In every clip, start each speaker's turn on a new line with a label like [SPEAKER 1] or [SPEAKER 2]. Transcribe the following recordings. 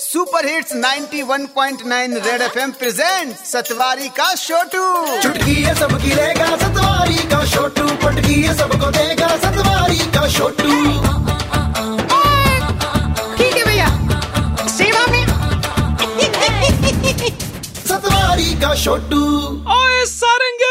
[SPEAKER 1] Super hits 91.9 red FM present Satwari का छोटू
[SPEAKER 2] चुटकी है सबकी रहेगा सतवारी का छोटू पटकी है सबको देगा सतवारी का छोटू
[SPEAKER 3] ठीक है भैया। सेवा में।
[SPEAKER 2] सतवारी का छोटू
[SPEAKER 4] ओए सारंग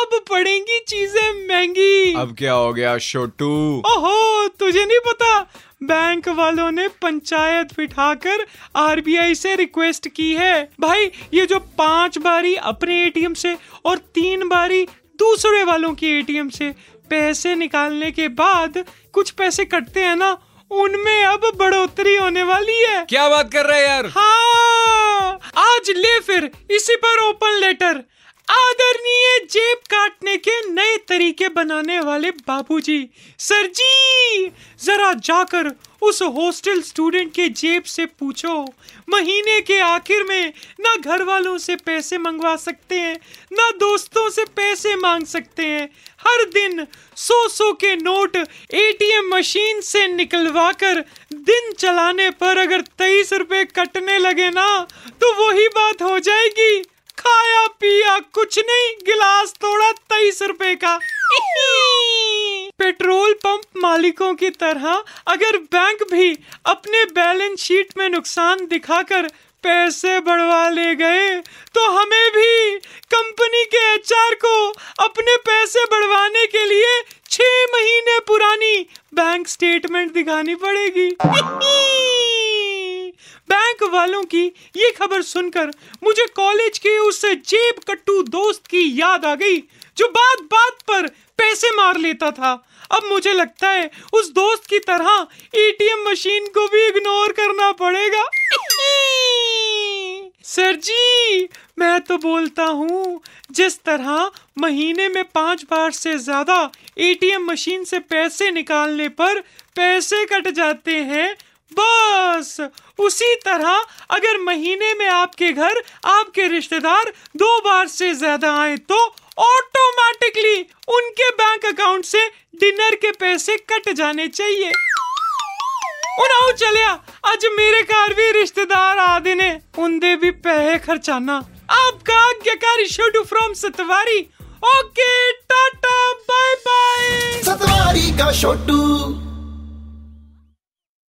[SPEAKER 4] अब पड़ेंगी चीज़ें महँगी।
[SPEAKER 5] अब क्या हो गया छोटू
[SPEAKER 4] ओहो तुझे नहीं पता बैंक वालों ने पंचायत बिठाकर आरबीआई से रिक्वेस्ट की है। भाई ये जो पाँच बारी अपने एटीएम से और तीन बारी दूसरे वालों के एटीएम से पैसे निकालने के बाद कुछ पैसे कटते हैं ना उनमें अब बढ़ोतरी होने वाली है।
[SPEAKER 5] क्या बात कर रहे हैं यार?
[SPEAKER 4] हाँ आज ले फिर इसी पर ओपन लेटर। आदरणीय जेब काटने के नए तरीके बनाने वाले बाबूजी। सर जी, जरा जाकर उस हॉस्टल स्टूडेंट के जेब से पूछो। महीने के आखिर में ना घर वालों से पैसे मंगवा सकते हैं, ना दोस्तों से पैसे मांग सकते हैं। हर दिन सौ सौ के नोट एटीएम मशीन से निकलवा कर दिन चलाने पर अगर तेईस रुपए कटने लगे ना तो वही बात हो जाएगी। खाया पिया कुछ नहीं, गिलास तोड़ा तेईस रुपए का। पेट्रोल पंप मालिकों की तरह, अगर बैंक भी अपने बैलेंस शीट में नुकसान दिखाकर पैसे बढ़वा ले गए तो हमें भी कंपनी के एचआर को अपने पैसे बढ़वाने के लिए छह महीने पुरानी बैंक स्टेटमेंट दिखानी पड़ेगी। बैंक वालों की ये खबर सुनकर मुझे कॉलेज के उस जेब कट्टू दोस्त की याद आ गई, जो बात बात पर पैसे मार लेता था। अब मुझे लगता है उस दोस्त की तरह एटीएम मशीन को भी इग्नोर करना पड़ेगा। सर जी, मैं तो बोलता हूँ, जिस तरह महीने में पाँच बार से ज़्यादा एटीएम मशीन से पैसे निकालने पर पैसे कट जाते हैं बस! उसी तरह अगर महीने में आपके घर, आपके रिश्तेदार दो बार से ज़्यादा आए तो ऑटोमेटिकली उनके बैंक अकाउंट से डिनर के पैसे कट जाने चाहिए। उनाऊ चलिया अज मेरे घर भी रिश्तेदार आदि ने उनदे भी पैसे खर्चाना। आपका आज्ञाकारी Chhotu from Satwari. Okay tata bye bye
[SPEAKER 2] Satwari का छोटू